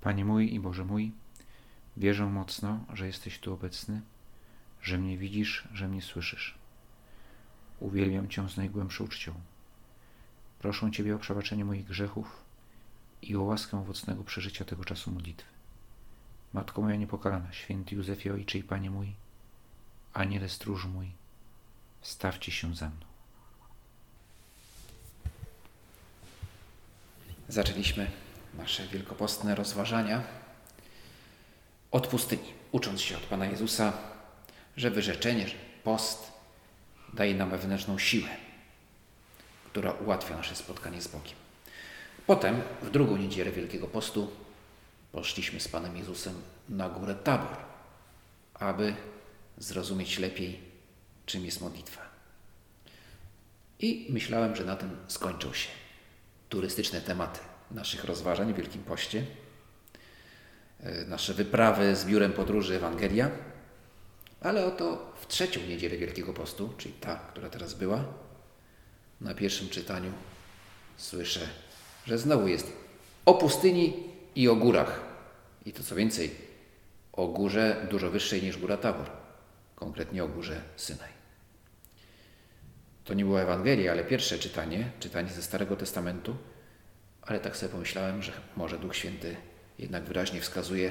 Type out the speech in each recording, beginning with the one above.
Panie mój i Boże mój, wierzę mocno, że jesteś tu obecny, że mnie widzisz, że mnie słyszysz. Uwielbiam Cię z najgłębszą czcią. Proszę Ciebie o przebaczenie moich grzechów i o łaskę owocnego przeżycia tego czasu modlitwy. Matko moja niepokalana, święty Józefie Ojcze i Panie mój, Aniele stróż mój, stawcie się ze mną. Zaczęliśmy nasze wielkopostne rozważania od pustyni, ucząc się od Pana Jezusa, że wyrzeczenie, że post daje nam wewnętrzną siłę, która ułatwia nasze spotkanie z Bogiem. Potem, w drugą niedzielę Wielkiego Postu, poszliśmy z Panem Jezusem na górę Tabor, aby zrozumieć lepiej, czym jest modlitwa. I myślałem, że na tym skończą się turystyczne tematy naszych rozważań w Wielkim Poście, e, nasze wyprawy z biurem podróży Ewangelia, ale oto w trzecią niedzielę Wielkiego Postu, czyli ta, która teraz była, na pierwszym czytaniu słyszę, że znowu jest o pustyni i o górach. I to co więcej, o górze dużo wyższej niż góra Tabor, konkretnie o górze Synaj. To nie była Ewangelia, ale pierwsze czytanie, czytanie ze Starego Testamentu, ale tak sobie pomyślałem, że może Duch Święty jednak wyraźnie wskazuje,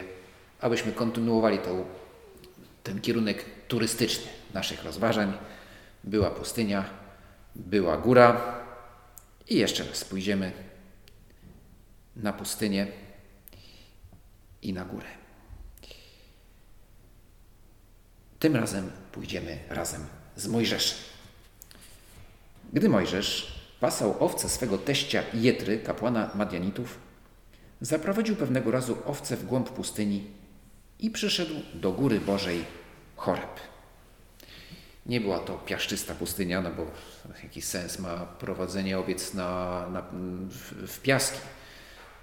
abyśmy kontynuowali tą, ten kierunek turystyczny naszych rozważań. Była pustynia, była góra i jeszcze raz pójdziemy na pustynię i na górę. Tym razem pójdziemy razem z Mojżeszem. Gdy Mojżesz pasał owce swego teścia Jetry, kapłana Madianitów, zaprowadził pewnego razu owce w głąb pustyni i przyszedł do góry Bożej Choreb. Nie była to piaszczysta pustynia, no bo jaki sens ma prowadzenie owiec na, na, w, w piaski.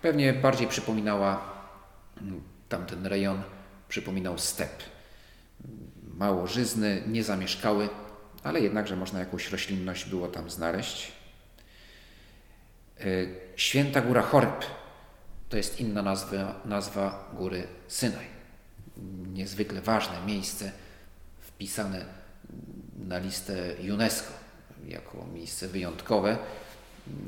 Pewnie bardziej przypominała tamten rejon, przypominał step. Mało żyzny, niezamieszkały, ale jednakże można jakąś roślinność było tam znaleźć. E, Święta Góra Choreb to jest inna nazwa, nazwa góry Synaj. Niezwykle ważne miejsce wpisane na listę UNESCO jako miejsce wyjątkowe.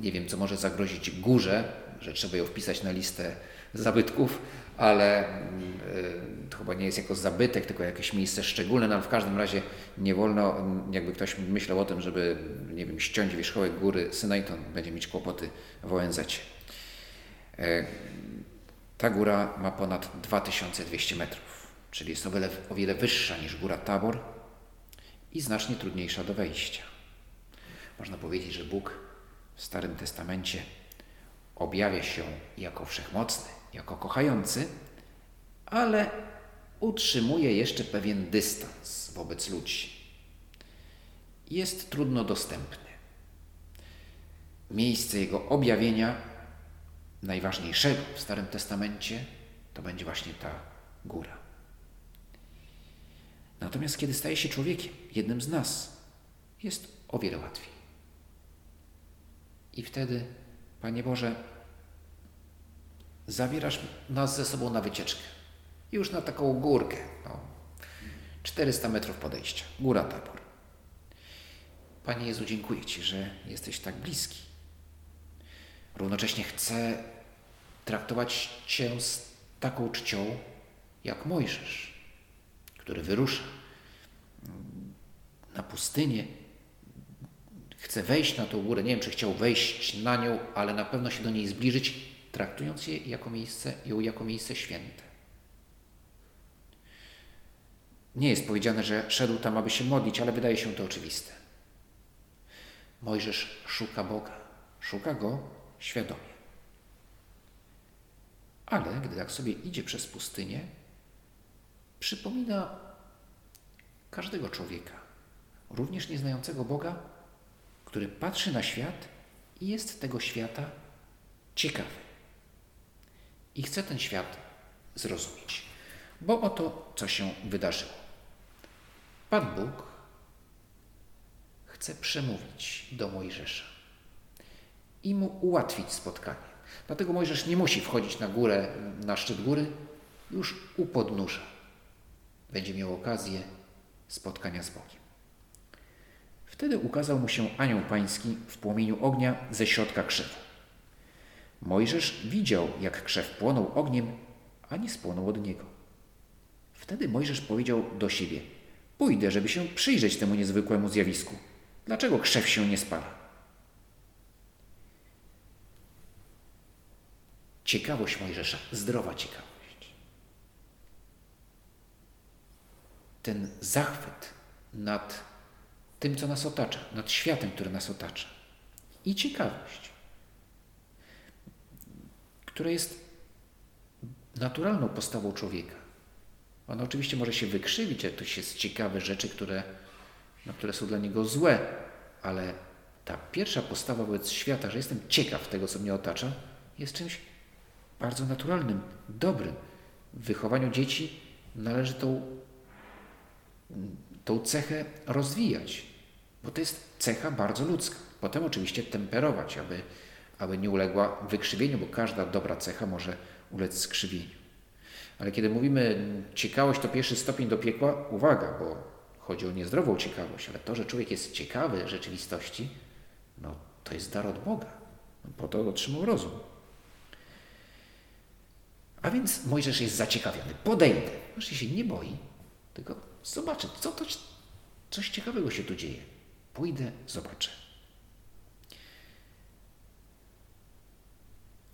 Nie wiem, co może zagrozić górze, że trzeba ją wpisać na listę zabytków, ale y, to chyba nie jest jako zabytek, tylko jakieś miejsce szczególne, no ale w każdym razie nie wolno, jakby ktoś myślał o tym, żeby, nie wiem, ściąć wierzchołek góry Synaj, to będzie mieć kłopoty w ONZ. E, ta góra ma ponad 2200 metrów, czyli jest o wiele, o wiele wyższa niż góra Tabor i znacznie trudniejsza do wejścia. Można powiedzieć, że Bóg w Starym Testamencie objawia się jako wszechmocny, jako kochający, ale utrzymuje jeszcze pewien dystans wobec ludzi. Jest trudno dostępny. Miejsce jego objawienia, najważniejszego w Starym Testamencie, to będzie właśnie ta góra. Natomiast kiedy staje się człowiekiem, jednym z nas, jest o wiele łatwiej. I wtedy, Panie Boże, zabierasz nas ze sobą na wycieczkę. Już na taką górkę. No, 400 metrów podejścia. Góra Tabor. Panie Jezu, dziękuję Ci, że jesteś tak bliski. Równocześnie chcę traktować Cię z taką czcią, jak Mojżesz, który wyrusza na pustynię. Chce wejść na tą górę. Nie wiem, czy chciał wejść na nią, ale na pewno się do niej zbliżyć traktując je jako miejsce, ją jako miejsce święte. Nie jest powiedziane, że szedł tam, aby się modlić, ale wydaje się to oczywiste. Mojżesz szuka Boga, szuka Go świadomie. Ale gdy tak sobie idzie przez pustynię, przypomina każdego człowieka, również nieznającego Boga, który patrzy na świat i jest tego świata ciekawy i chce ten świat zrozumieć. Bo oto co się wydarzyło. Pan Bóg chce przemówić do Mojżesza i mu ułatwić spotkanie. Dlatego Mojżesz nie musi wchodzić na górę, na szczyt góry, już u podnóża. Będzie miał okazję spotkania z Bogiem. Wtedy ukazał mu się anioł pański w płomieniu ognia ze środka krzewu. Mojżesz widział, jak krzew płonął ogniem, a nie spłonął od niego. Wtedy Mojżesz powiedział do siebie: Pójdę, żeby się przyjrzeć temu niezwykłemu zjawisku. Dlaczego krzew się nie spala? Ciekawość Mojżesza, zdrowa ciekawość. Ten zachwyt nad tym, co nas otacza, nad światem, który nas otacza. I ciekawość, która jest naturalną postawą człowieka. Ona oczywiście może się wykrzywić, jak to jest ciekawe rzeczy, które, no, które są dla niego złe, ale ta pierwsza postawa wobec świata, że jestem ciekaw tego, co mnie otacza, jest czymś bardzo naturalnym, dobrym. W wychowaniu dzieci należy tą, tą cechę rozwijać, bo to jest cecha bardzo ludzka. Potem oczywiście temperować, aby, aby nie uległa wykrzywieniu, bo każda dobra cecha może ulec skrzywieniu. Ale kiedy mówimy ciekawość to pierwszy stopień do piekła, uwaga, bo chodzi o niezdrową ciekawość, ale to, że człowiek jest ciekawy rzeczywistości, no to jest dar od Boga. Po to otrzymał rozum. A więc Mojżesz jest zaciekawiony. Podejdę. Może się nie boi, tylko zobaczę, co to, coś ciekawego się tu dzieje. Pójdę, zobaczę.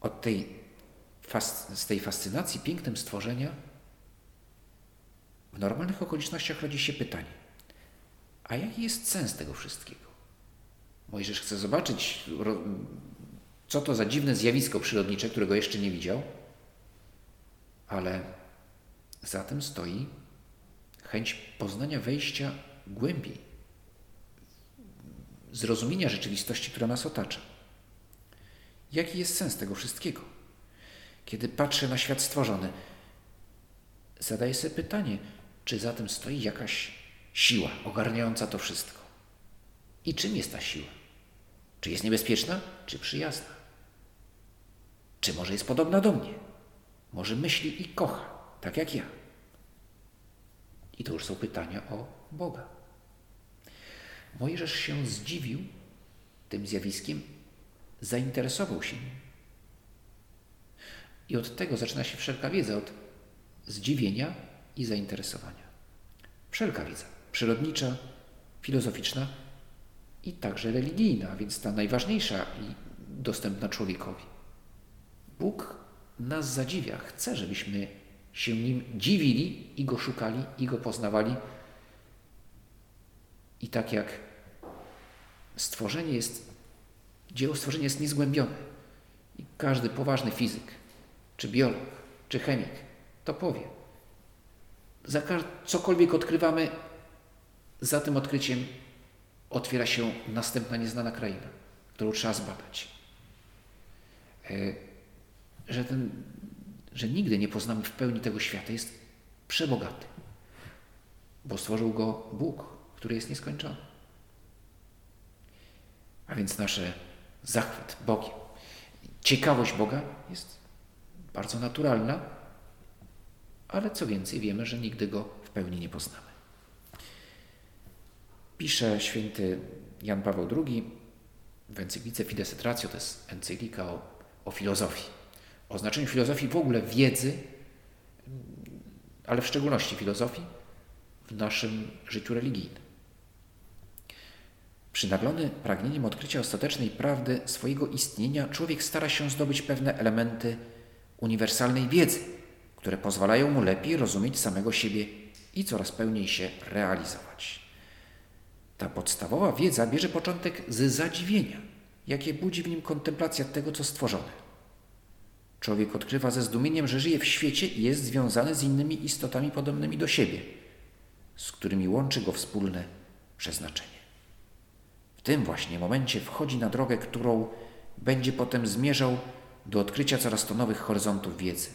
Od tej z tej fascynacji pięknem stworzenia, w normalnych okolicznościach rodzi się pytanie: a jaki jest sens tego wszystkiego? Mojżesz chce zobaczyć, co to za dziwne zjawisko przyrodnicze, którego jeszcze nie widział, ale za tym stoi chęć poznania wejścia głębiej, zrozumienia rzeczywistości, która nas otacza. Jaki jest sens tego wszystkiego? kiedy patrzę na świat stworzony, zadaję sobie pytanie, czy za tym stoi jakaś siła ogarniająca to wszystko? I czym jest ta siła? Czy jest niebezpieczna, czy przyjazna? Czy może jest podobna do mnie? Może myśli i kocha, tak jak ja? I to już są pytania o Boga. Mojżesz się zdziwił tym zjawiskiem, zainteresował się nim. I od tego zaczyna się wszelka wiedza, od zdziwienia i zainteresowania. Wszelka wiedza, przyrodnicza, filozoficzna i także religijna, więc ta najważniejsza i dostępna człowiekowi. Bóg nas zadziwia, chce, żebyśmy się nim dziwili i go szukali, i go poznawali. I tak jak stworzenie jest, dzieło stworzenia jest niezgłębione. I każdy poważny fizyk, czy biolog, czy chemik, to powie. Za cokolwiek odkrywamy, za tym odkryciem otwiera się następna nieznana kraina, którą trzeba zbadać. E, że, ten, że nigdy nie poznamy w pełni tego świata, jest przebogaty, bo stworzył go Bóg, który jest nieskończony. A więc nasze zachwyt Bogiem, ciekawość Boga jest bardzo naturalna, ale co więcej, wiemy, że nigdy go w pełni nie poznamy. Pisze święty Jan Paweł II w encyklice Fides et Ratio, to jest encyklika o, o filozofii, o znaczeniu filozofii w ogóle wiedzy, ale w szczególności filozofii w naszym życiu religijnym. Przynaglony pragnieniem odkrycia ostatecznej prawdy swojego istnienia, człowiek stara się zdobyć pewne elementy uniwersalnej wiedzy, które pozwalają mu lepiej rozumieć samego siebie i coraz pełniej się realizować. Ta podstawowa wiedza bierze początek z zadziwienia, jakie budzi w nim kontemplacja tego, co stworzone. Człowiek odkrywa ze zdumieniem, że żyje w świecie i jest związany z innymi istotami podobnymi do siebie, z którymi łączy go wspólne przeznaczenie. W tym właśnie momencie wchodzi na drogę, którą będzie potem zmierzał do odkrycia coraz to nowych horyzontów wiedzy.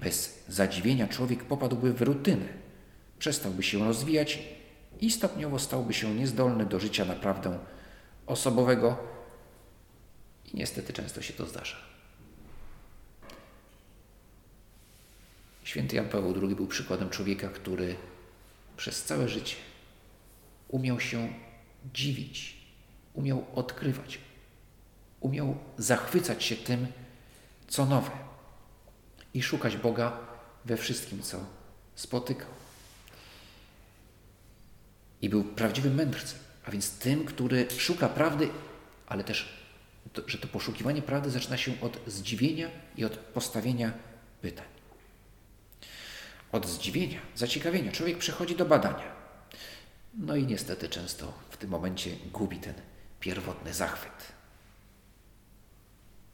Bez zadziwienia człowiek popadłby w rutynę, przestałby się rozwijać i stopniowo stałby się niezdolny do życia naprawdę osobowego i niestety często się to zdarza. Święty Jan Paweł II był przykładem człowieka, który przez całe życie umiał się dziwić, umiał odkrywać, umiał zachwycać się tym, co nowe i szukać Boga we wszystkim, co spotykał. I był prawdziwym mędrcem, a więc tym, który szuka prawdy, ale też, to, że to poszukiwanie prawdy zaczyna się od zdziwienia i od postawienia pytań. Od zdziwienia, zaciekawienia człowiek przechodzi do badania. No i niestety często w tym momencie gubi ten pierwotny zachwyt.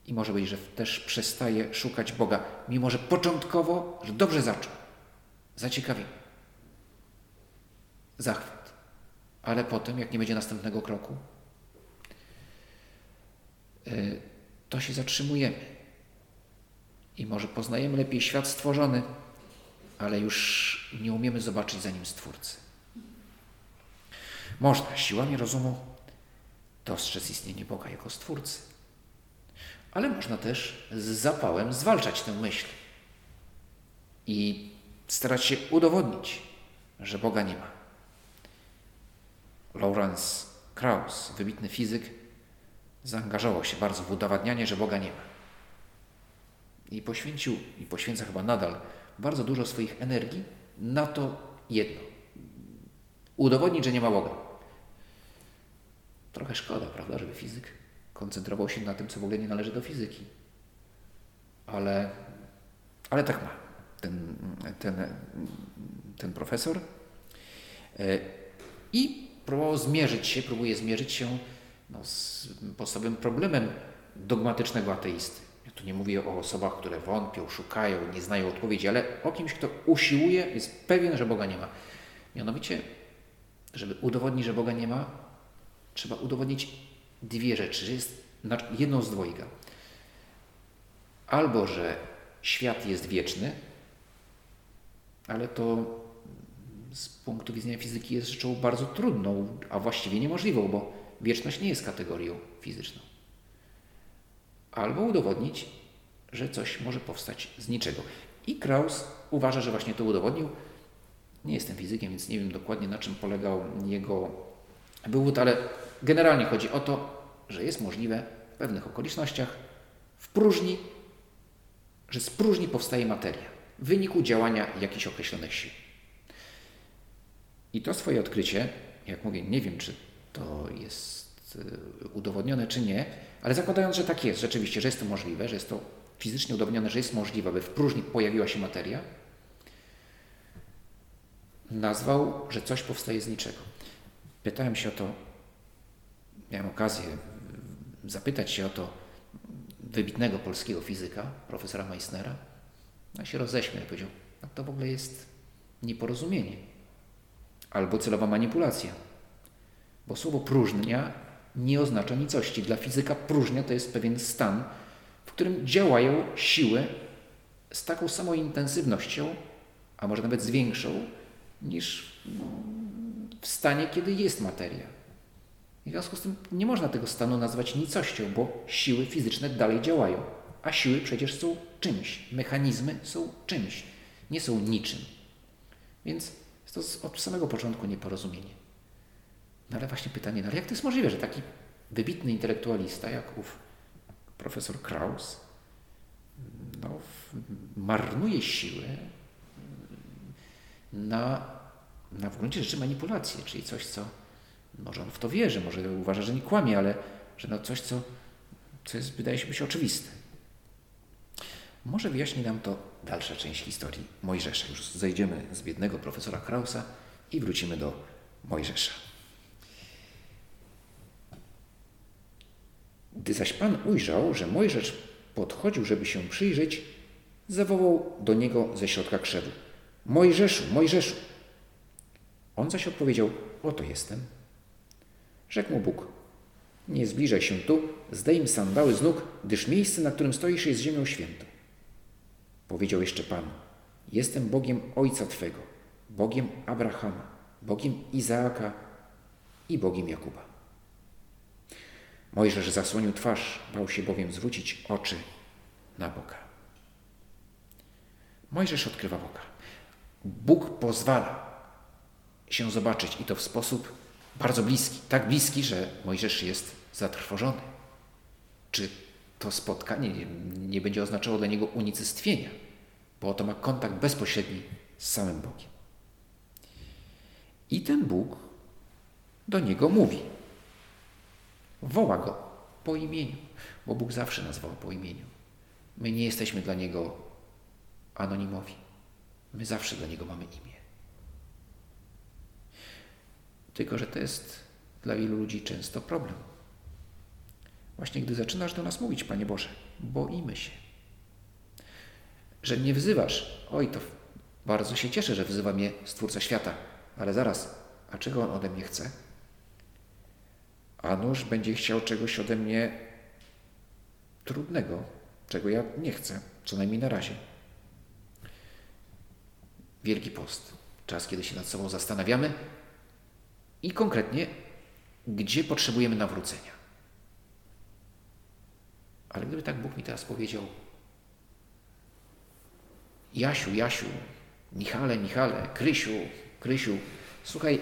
I może być, że też przestaje szukać Boga, mimo że początkowo, że dobrze zaczął. Zaciekawienie. Zachwyt. Ale potem, jak nie będzie następnego kroku, y, to się zatrzymujemy. I może poznajemy lepiej świat stworzony, ale już nie umiemy zobaczyć za nim Stwórcy. Można siłami rozumu dostrzec istnienie Boga jako Stwórcy, ale można też z zapałem zwalczać tę myśl i starać się udowodnić, że Boga nie ma. Lawrence Krauss, wybitny fizyk, zaangażował się bardzo w udowadnianie, że Boga nie ma. I poświęcił, i poświęca chyba nadal, bardzo dużo swoich energii na to jedno. Udowodnić, że nie ma Boga. Trochę szkoda, prawda, żeby fizyk koncentrował się na tym, co w ogóle nie należy do fizyki. Ale, ale tak ma ten, ten, ten profesor. E, I próbował zmierzyć się, próbuje zmierzyć się no, z podstawowym problemem dogmatycznego ateisty. Ja tu nie mówię o osobach, które wątpią, szukają, nie znają odpowiedzi, ale o kimś, kto usiłuje, jest pewien, że Boga nie ma. Mianowicie, żeby udowodnić, że Boga nie ma, trzeba udowodnić dwie rzeczy, że jest jedną z dwojga. Albo, że świat jest wieczny, ale to z punktu widzenia fizyki jest rzeczą bardzo trudną, a właściwie niemożliwą, bo wieczność nie jest kategorią fizyczną albo udowodnić, że coś może powstać z niczego. I Kraus uważa, że właśnie to udowodnił. Nie jestem fizykiem, więc nie wiem dokładnie na czym polegał jego wywód, ale generalnie chodzi o to, że jest możliwe w pewnych okolicznościach w próżni, że z próżni powstaje materia w wyniku działania jakichś określonych sił. I to swoje odkrycie, jak mówię, nie wiem, czy to jest y, udowodnione, czy nie, ale zakładając, że tak jest, rzeczywiście, że jest to możliwe, że jest to fizycznie udowodnione, że jest możliwe, by w próżni pojawiła się materia, nazwał, że coś powstaje z niczego. Pytałem się o to, miałem okazję zapytać się o to wybitnego polskiego fizyka, profesora Meissnera. No się roześmiał i powiedział, to w ogóle jest nieporozumienie albo celowa manipulacja. Bo słowo próżnia nie oznacza nicości. Dla fizyka próżnia to jest pewien stan, w którym działają siły z taką samą intensywnością, a może nawet z większą, niż w stanie, kiedy jest materia. W związku z tym nie można tego stanu nazwać nicością, bo siły fizyczne dalej działają, a siły przecież są czymś, mechanizmy są czymś, nie są niczym. Więc jest to od samego początku nieporozumienie. No ale właśnie pytanie, no jak to jest możliwe, że taki wybitny intelektualista jak ów profesor Kraus no, marnuje siłę na, na w gruncie rzeczy manipulację, czyli coś, co może on w to wierzy, może uważa, że nie kłamie, ale że no coś, co, co jest, wydaje się być oczywiste. Może wyjaśni nam to dalsza część historii Mojżesza. Już zejdziemy z biednego profesora Krausa i wrócimy do Mojżesza. Gdy zaś Pan ujrzał, że Mojżesz podchodził, żeby się przyjrzeć, zawołał do niego ze środka krzewu. Mojżeszu, Mojżeszu! On zaś odpowiedział, oto jestem. Rzekł mu Bóg, nie zbliżaj się tu, zdejm sandały z nóg, gdyż miejsce, na którym stoisz, jest ziemią świętą. Powiedział jeszcze Pan, jestem Bogiem Ojca Twego, Bogiem Abrahama, Bogiem Izaaka i Bogiem Jakuba. Mojżesz zasłonił twarz, bał się bowiem zwrócić oczy na Boga. Mojżesz odkrywa Boga. Bóg pozwala się zobaczyć i to w sposób bardzo bliski. Tak bliski, że Mojżesz jest zatrwożony. Czy to spotkanie nie, nie będzie oznaczało dla niego unicestwienia, bo oto ma kontakt bezpośredni z samym Bogiem. I ten Bóg do niego mówi. Woła go po imieniu, bo Bóg zawsze nazwał po imieniu. My nie jesteśmy dla niego anonimowi. My zawsze dla niego mamy imię. Tylko, że to jest dla wielu ludzi często problem. Właśnie gdy zaczynasz do nas mówić, Panie Boże, boimy się. Że nie wzywasz. Oj, to bardzo się cieszę, że wzywa mnie Stwórca Świata. Ale zaraz, a czego On ode mnie chce? A nóż będzie chciał czegoś ode mnie trudnego, czego ja nie chcę, co najmniej na razie. Wielki Post. Czas, kiedy się nad sobą zastanawiamy i konkretnie, gdzie potrzebujemy nawrócenia. Ale gdyby tak Bóg mi teraz powiedział, Jasiu, Jasiu, Michale, Michale, Krysiu, Krysiu, słuchaj,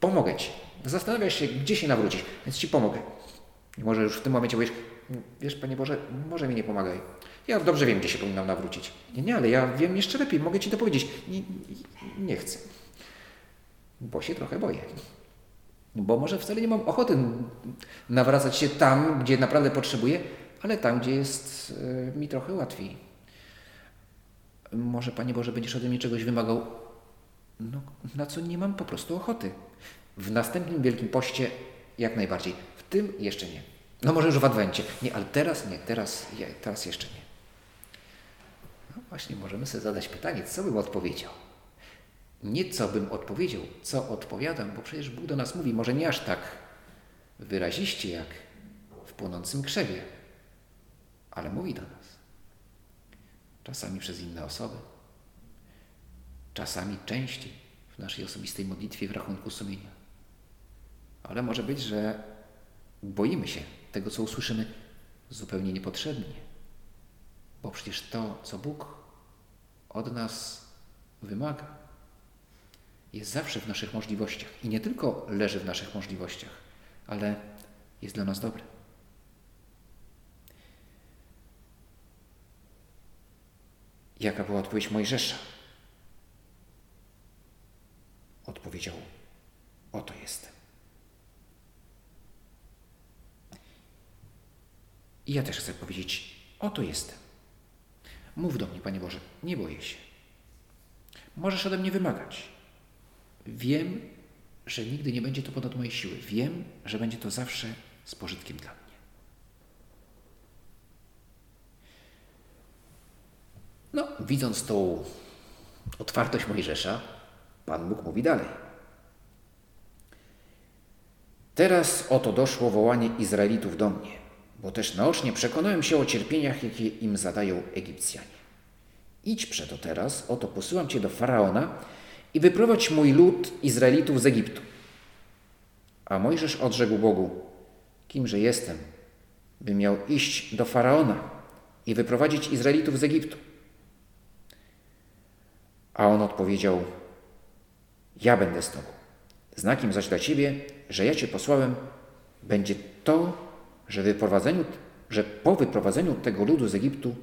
pomogę Ci. Zastanawiasz się, gdzie się nawrócić, więc Ci pomogę. I może już w tym momencie powiesz, wiesz, Panie Boże, może mi nie pomagaj. Ja dobrze wiem, gdzie się powinnam nawrócić. Nie, nie, ale ja wiem jeszcze lepiej, mogę Ci to powiedzieć. Nie, nie chcę. Bo się trochę boję. Bo może wcale nie mam ochoty nawracać się tam, gdzie naprawdę potrzebuję, ale tam, gdzie jest e, mi trochę łatwiej. Może, Panie Boże, będziesz ode mnie czegoś wymagał, no, na co nie mam po prostu ochoty. W następnym Wielkim Poście jak najbardziej. W tym jeszcze nie. No może już w Adwencie. Nie, ale teraz nie, teraz, teraz jeszcze nie. No właśnie, możemy sobie zadać pytanie, co bym odpowiedział. Nie co bym odpowiedział, co odpowiadam, bo przecież Bóg do nas mówi, może nie aż tak wyraziście jak w płonącym krzewie, ale mówi do nas. Czasami przez inne osoby, czasami częściej w naszej osobistej modlitwie w rachunku sumienia. Ale może być, że boimy się tego, co usłyszymy zupełnie niepotrzebnie, bo przecież to, co Bóg od nas wymaga, jest zawsze w naszych możliwościach i nie tylko leży w naszych możliwościach, ale jest dla nas dobre. Jaka była odpowiedź Mojżesza? Odpowiedział: Oto jestem. I ja też chcę powiedzieć: Oto jestem. Mów do mnie, Panie Boże, nie boję się. Możesz ode mnie wymagać. Wiem, że nigdy nie będzie to ponad moje siły. Wiem, że będzie to zawsze z pożytkiem dla mnie. No, widząc tą otwartość Mojżesza, Pan Bóg mówi dalej. Teraz oto doszło wołanie Izraelitów do mnie, bo też naocznie przekonałem się o cierpieniach, jakie im zadają Egipcjanie. Idź przeto teraz, oto posyłam cię do faraona i wyprowadź mój lud Izraelitów z Egiptu. A Mojżesz odrzekł Bogu: Kimże jestem, by miał iść do faraona i wyprowadzić Izraelitów z Egiptu? A on odpowiedział: Ja będę z tobą. Znakiem zaś dla ciebie, że ja cię posłałem, będzie to, że, wyprowadzeniu, że po wyprowadzeniu tego ludu z Egiptu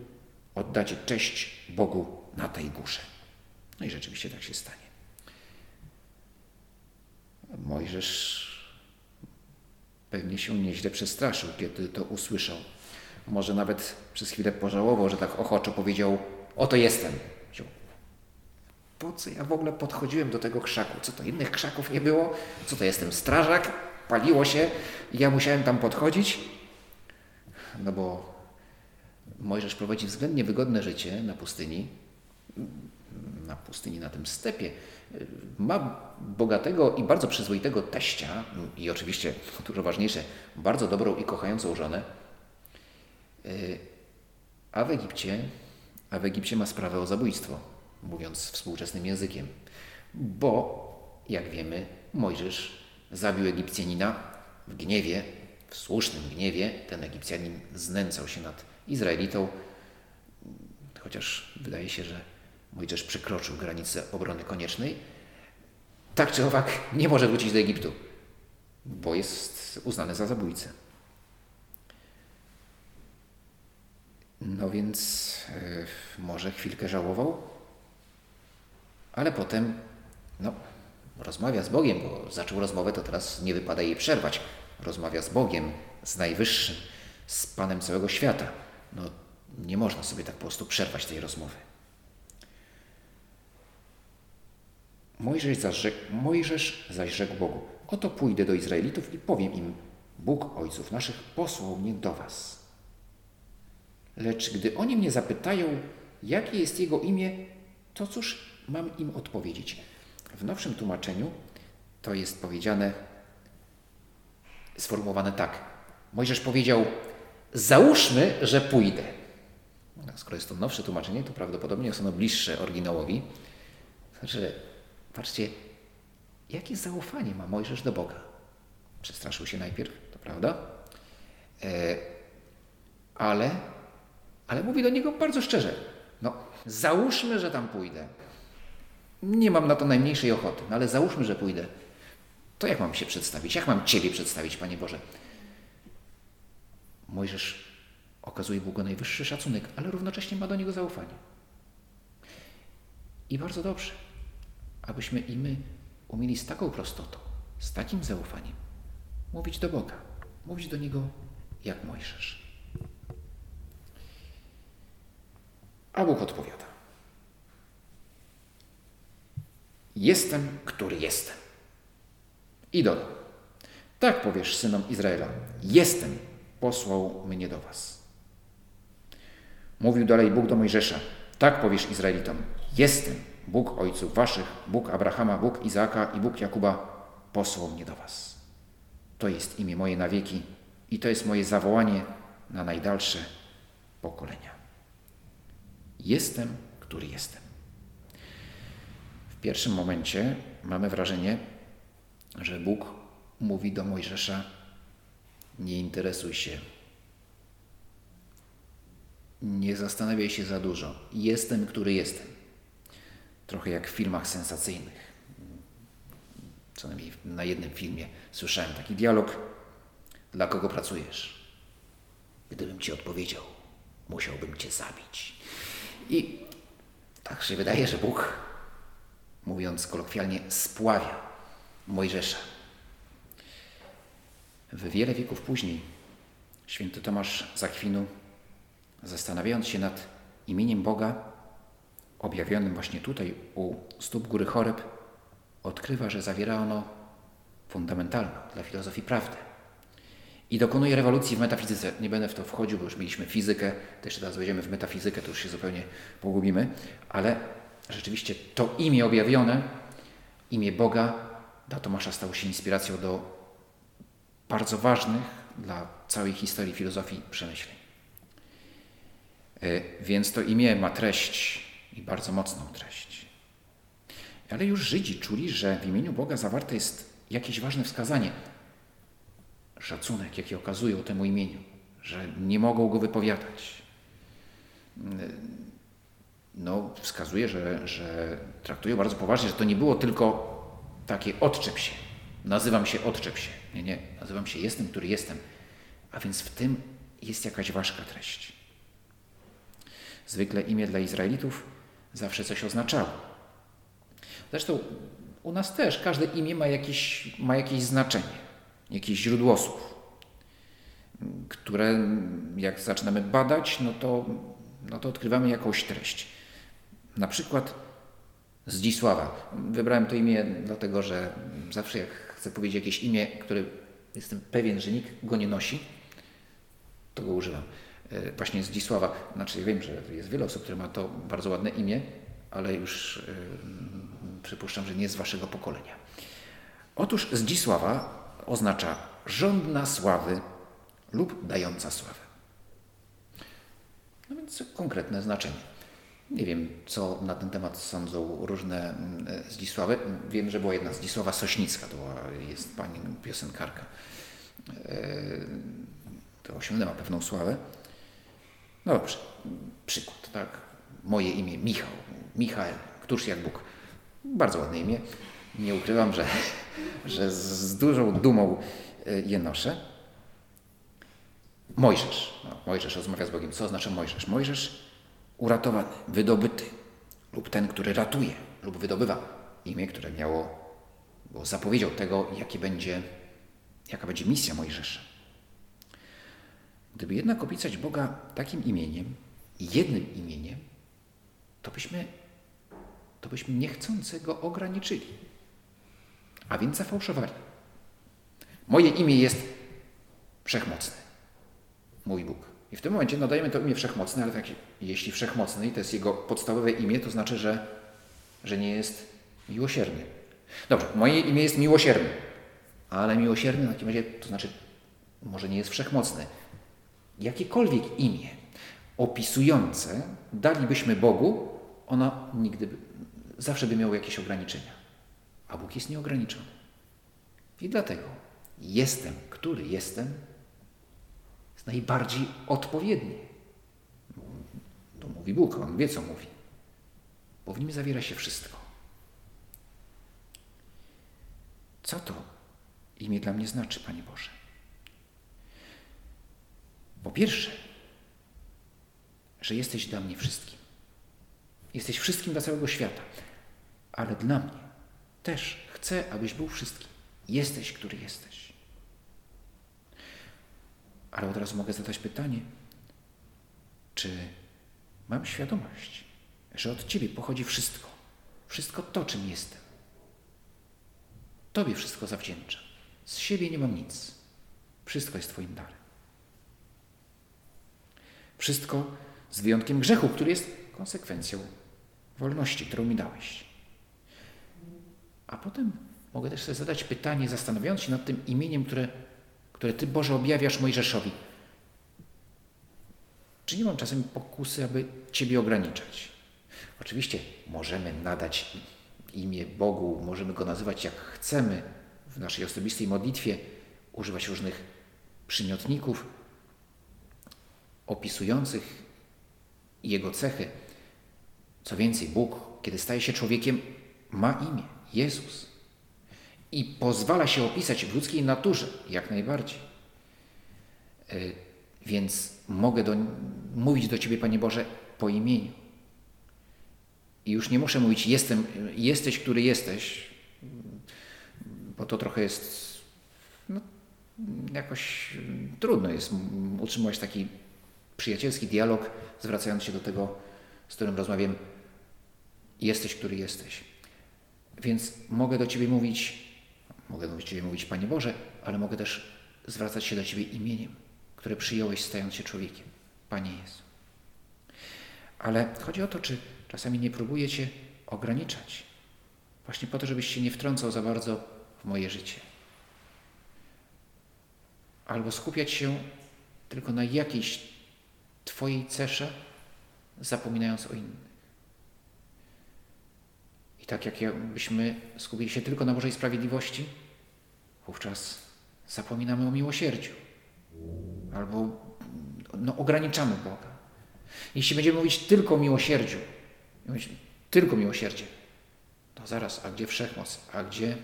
oddacie cześć Bogu na tej górze. No i rzeczywiście tak się stanie. Mojżesz pewnie się nieźle przestraszył, kiedy to usłyszał. Może nawet przez chwilę pożałował, że tak ochoczo powiedział: Oto jestem. Po co ja w ogóle podchodziłem do tego krzaku? Co to innych krzaków nie było? Co to jestem strażak? Paliło się i ja musiałem tam podchodzić? No bo Mojżesz prowadzi względnie wygodne życie na pustyni, na pustyni, na tym stepie. Ma bogatego i bardzo przyzwoitego teścia i oczywiście, dużo ważniejsze, bardzo dobrą i kochającą żonę. A w Egipcie, a w Egipcie ma sprawę o zabójstwo, mówiąc współczesnym językiem. Bo, jak wiemy, Mojżesz zabił Egipcjanina w gniewie, w słusznym gniewie. Ten Egipcjanin znęcał się nad Izraelitą, chociaż wydaje się, że Mojżesz przekroczył granicę obrony koniecznej, tak czy owak nie może wrócić do Egiptu, bo jest uznany za zabójcę. No więc yy, może chwilkę żałował, ale potem no, rozmawia z Bogiem, bo zaczął rozmowę, to teraz nie wypada jej przerwać. Rozmawia z Bogiem, z Najwyższym, z Panem całego świata. No, nie można sobie tak po prostu przerwać tej rozmowy. Mojżesz zaś, rzekł, Mojżesz zaś rzekł Bogu: Oto pójdę do Izraelitów i powiem im: Bóg ojców naszych posłał mnie do was. Lecz gdy oni mnie zapytają, jakie jest jego imię, to cóż mam im odpowiedzieć? W nowszym tłumaczeniu to jest powiedziane, sformułowane tak. Mojżesz powiedział: Załóżmy, że pójdę. No, skoro jest to nowsze tłumaczenie, to prawdopodobnie jest ono bliższe oryginałowi. Znaczy, patrzcie, jakie zaufanie ma Mojżesz do Boga. Przestraszył się najpierw, to prawda? E, ale, ale mówi do niego bardzo szczerze. No, załóżmy, że tam pójdę. Nie mam na to najmniejszej ochoty, no ale załóżmy, że pójdę. To jak mam się przedstawić? Jak mam Ciebie przedstawić, Panie Boże? Mojżesz okazuje Bogu najwyższy szacunek, ale równocześnie ma do Niego zaufanie. I bardzo dobrze, abyśmy i my umieli z taką prostotą, z takim zaufaniem mówić do Boga, mówić do Niego jak Mojżesz. A Bóg odpowiada. Jestem, który jestem. I dodał. Tak powiesz synom Izraela. Jestem, posłał mnie do was. Mówił dalej Bóg do Mojżesza. Tak powiesz Izraelitom. Jestem, Bóg ojców waszych, Bóg Abrahama, Bóg Izaaka i Bóg Jakuba posłał mnie do was. To jest imię moje na wieki i to jest moje zawołanie na najdalsze pokolenia. Jestem, który jestem. W pierwszym momencie mamy wrażenie, że Bóg mówi do Mojżesza: Nie interesuj się, nie zastanawiaj się za dużo. Jestem, który jestem. Trochę jak w filmach sensacyjnych. Co najmniej na jednym filmie słyszałem taki dialog: Dla kogo pracujesz? Gdybym ci odpowiedział, musiałbym cię zabić. I tak się wydaje, że Bóg, mówiąc kolokwialnie, spławia Mojżesza. W wiele wieków później święty Tomasz Zakwinu, zastanawiając się nad imieniem Boga, objawionym właśnie tutaj u stóp góry Choreb, odkrywa, że zawiera ono fundamentalną dla filozofii prawdę. I dokonuje rewolucji w metafizyce. Nie będę w to wchodził, bo już mieliśmy fizykę, też teraz wejdziemy w metafizykę, to już się zupełnie pogubimy, ale rzeczywiście to imię objawione, imię Boga, dla Tomasza stało się inspiracją do bardzo ważnych dla całej historii filozofii przemyśleń. E, więc to imię ma treść i bardzo mocną treść. Ale już Żydzi czuli, że w imieniu Boga zawarte jest jakieś ważne wskazanie, szacunek, jaki okazują temu imieniu, że nie mogą go wypowiadać. No, wskazuje, że, że traktują bardzo poważnie, że to nie było tylko takie odczep się. Nazywam się odczep się. Nie, nie. Nazywam się jestem, który jestem. A więc w tym jest jakaś ważka treść. Zwykle imię dla Izraelitów zawsze coś oznaczało. Zresztą u nas też każde imię ma jakieś, ma jakieś znaczenie, jakieś źródło słów, które jak zaczynamy badać, no to, no to odkrywamy jakąś treść. Na przykład Zdzisława. Wybrałem to imię dlatego, że zawsze jak chcę powiedzieć jakieś imię, które jestem pewien, że nikt go nie nosi, to go używam. E, właśnie Zdzisława. Znaczy wiem, że jest wiele osób, które ma to bardzo ładne imię, ale już przypuszczam, że nie z waszego pokolenia. Otóż Zdzisława oznacza żądna sławy lub dająca sławę. No więc konkretne znaczenie. Nie wiem, co na ten temat sądzą różne Zdzisławy. Wiem, że była jedna Zdzisława Sośnicka, to była, jest pani piosenkarka. E, to osiągnęła pewną sławę. No dobrze, przykład, tak. moje imię Michał. Michał, któż jak Bóg. Bardzo ładne imię. Nie ukrywam, że, że z dużą dumą e, je noszę. Mojżesz. No, Mojżesz rozmawia z Bogiem. Co oznacza Mojżesz? Mojżesz uratowany, wydobyty lub ten, który ratuje lub wydobywa. Imię, które miało, bo zapowiedział tego, jakie będzie, jaka będzie misja Mojżesza. Gdyby jednak opisać Boga takim imieniem, jednym imieniem, to byśmy, to byśmy niechcący go ograniczyli, a więc zafałszowali. Moje imię jest wszechmocne, mój Bóg. I w tym momencie nadajemy to imię wszechmocne, ale tak, jeśli wszechmocny i to jest jego podstawowe imię, to znaczy, że, że nie jest miłosierny. Dobrze, moje imię jest miłosierny, ale miłosierny w takim razie to znaczy może nie jest wszechmocny. Jakiekolwiek imię opisujące dalibyśmy Bogu, ono nigdy, zawsze by miało jakieś ograniczenia. A Bóg jest nieograniczony. I dlatego jestem, który jestem, jest najbardziej odpowiedni. To mówi Bóg, On wie, co mówi. Bo w nim zawiera się wszystko. Co to imię dla mnie znaczy, Panie Boże? Po pierwsze, że jesteś dla mnie wszystkim. Jesteś wszystkim dla całego świata. Ale dla mnie też chcę, abyś był wszystkim. Jesteś, który jesteś. Ale od razu mogę zadać pytanie, czy mam świadomość, że od Ciebie pochodzi wszystko. Wszystko to, czym jestem. Tobie wszystko zawdzięczam. Z siebie nie mam nic. Wszystko jest Twoim darem. Wszystko z wyjątkiem grzechu, który jest konsekwencją wolności, którą mi dałeś. A potem mogę też sobie zadać pytanie, zastanawiając się nad tym imieniem, które, które Ty, Boże, objawiasz Mojżeszowi. Czy nie mam czasem pokusy, aby Ciebie ograniczać? Oczywiście możemy nadać imię Bogu, możemy Go nazywać jak chcemy w naszej osobistej modlitwie, używać różnych przymiotników opisujących Jego cechy. Co więcej, Bóg, kiedy staje się człowiekiem, ma imię Jezus i pozwala się opisać w ludzkiej naturze jak najbardziej. E, więc mogę do, mówić do Ciebie, Panie Boże, po imieniu. I już nie muszę mówić jestem, jesteś, który jesteś, bo to trochę jest no, jakoś trudno jest utrzymywać taki przyjacielski dialog, zwracając się do tego, z którym rozmawiam, jesteś, który jesteś. Więc mogę do Ciebie mówić, mogę do Ciebie mówić, Panie Boże, ale mogę też zwracać się do Ciebie imieniem, które przyjąłeś stając się człowiekiem. Panie Jezu. Ale chodzi o to, czy czasami nie próbuję Cię ograniczać. Właśnie po to, żebyś się nie wtrącał za bardzo w moje życie. Albo skupiać się tylko na jakiejś Twojej cesze, zapominając o innych. I tak jak jakbyśmy skupili się tylko na Bożej sprawiedliwości, wówczas zapominamy o miłosierdziu. Albo no, ograniczamy Boga. Jeśli będziemy mówić tylko o miłosierdziu, mówić tylko miłosierdzie, to zaraz, a gdzie wszechmoc, a gdzie,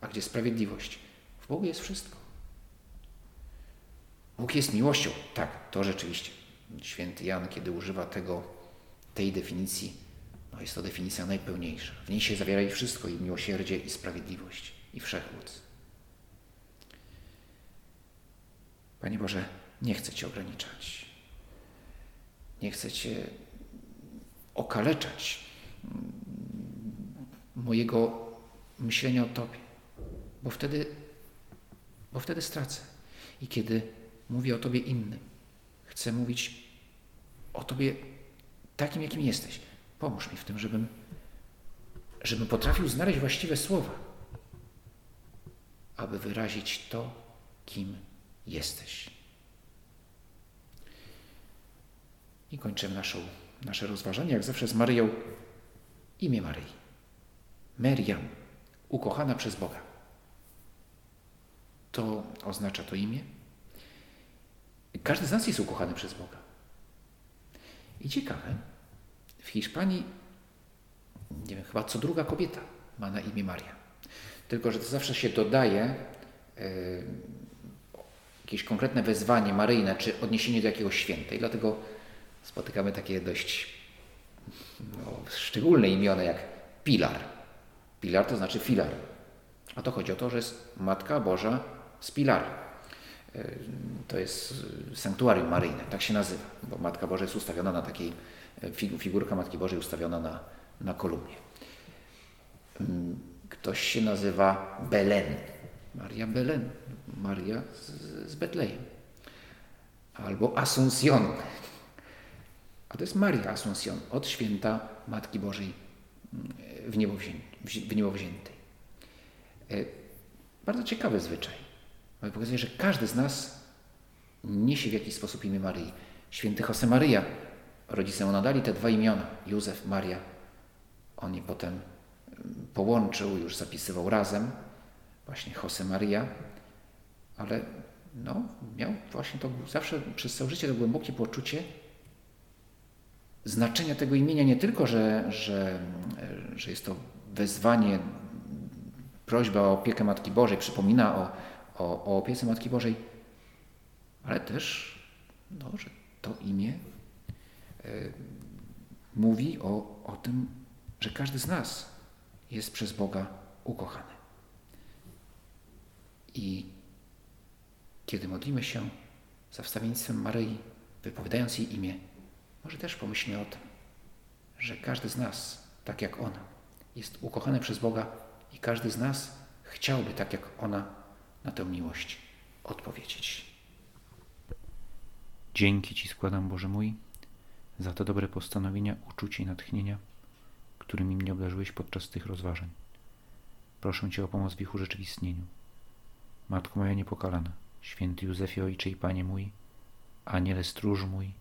a gdzie sprawiedliwość? W Bogu jest wszystko. Bóg jest miłością. Tak, to rzeczywiście. Święty Jan, kiedy używa tego, tej definicji, no jest to definicja najpełniejsza. W niej się zawiera i wszystko, i miłosierdzie, i sprawiedliwość, i wszechmoc. Panie Boże, nie chcę Cię ograniczać. Nie chcę Cię okaleczać mm, mojego myślenia o Tobie, bo wtedy, bo wtedy stracę. I kiedy mówię o Tobie innym, chcę mówić o Tobie takim, jakim jesteś. Pomóż mi w tym, żebym, żebym potrafił znaleźć właściwe słowa, aby wyrazić to, kim jesteś. I kończymy naszą, nasze rozważanie, jak zawsze z Maryją, imię Maryi. Meriam, ukochana przez Boga. To oznacza to imię. Każdy z nas jest ukochany przez Boga. I ciekawe, Hiszpanii, nie wiem, chyba co druga kobieta ma na imię Maria. Tylko, że to zawsze się dodaje y, jakieś konkretne wezwanie maryjne, czy odniesienie do jakiegoś świętej. Dlatego spotykamy takie dość no, szczególne imiona jak Pilar. Pilar to znaczy filar. A to chodzi o to, że jest Matka Boża z Pilar. E, to jest sanktuarium maryjne, tak się nazywa, bo Matka Boża jest ustawiona na takiej, e, figurka Matki Bożej ustawiona na, na kolumnie. Mm, ktoś się nazywa Belen. Maria Belen. Maria z, z Betlejem. Albo Asuncjon. A to jest Maria Asuncjon od święta Matki Bożej mm, w niebo, wziętej. E, bardzo ciekawy zwyczaj. Pokazuje, że każdy z nas niesie w jakiś sposób imię Maryi. Święty Josemaria, rodzice mu nadali te dwa imiona, Józef, Maria. On je potem mm, połączył, już zapisywał razem, właśnie Josemaria, ale no, miał właśnie to zawsze przez całe życie to głębokie poczucie znaczenia tego imienia, nie tylko, że, że, że jest to wezwanie, prośba o opiekę Matki Bożej, przypomina o, o, o opiece Matki Bożej, ale też, no, że to imię y, mówi o, o tym, że każdy z nas jest przez Boga ukochany. I kiedy modlimy się za wstawiennictwem Maryi, wypowiadając jej imię, może też pomyślmy o tym, że każdy z nas, tak jak ona, jest ukochany przez Boga i każdy z nas chciałby, tak jak ona, na tę miłość odpowiedzieć. Dzięki Ci składam, Boże mój, za te dobre postanowienia, uczucie i natchnienia, którymi mnie obdarzyłeś podczas tych rozważań. Proszę Cię o pomoc w ich urzeczywistnieniu. Matko moja niepokalana, święty Józefie Ojcze i Panie mój, Aniele stróż mój,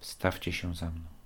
wstawcie się za mną.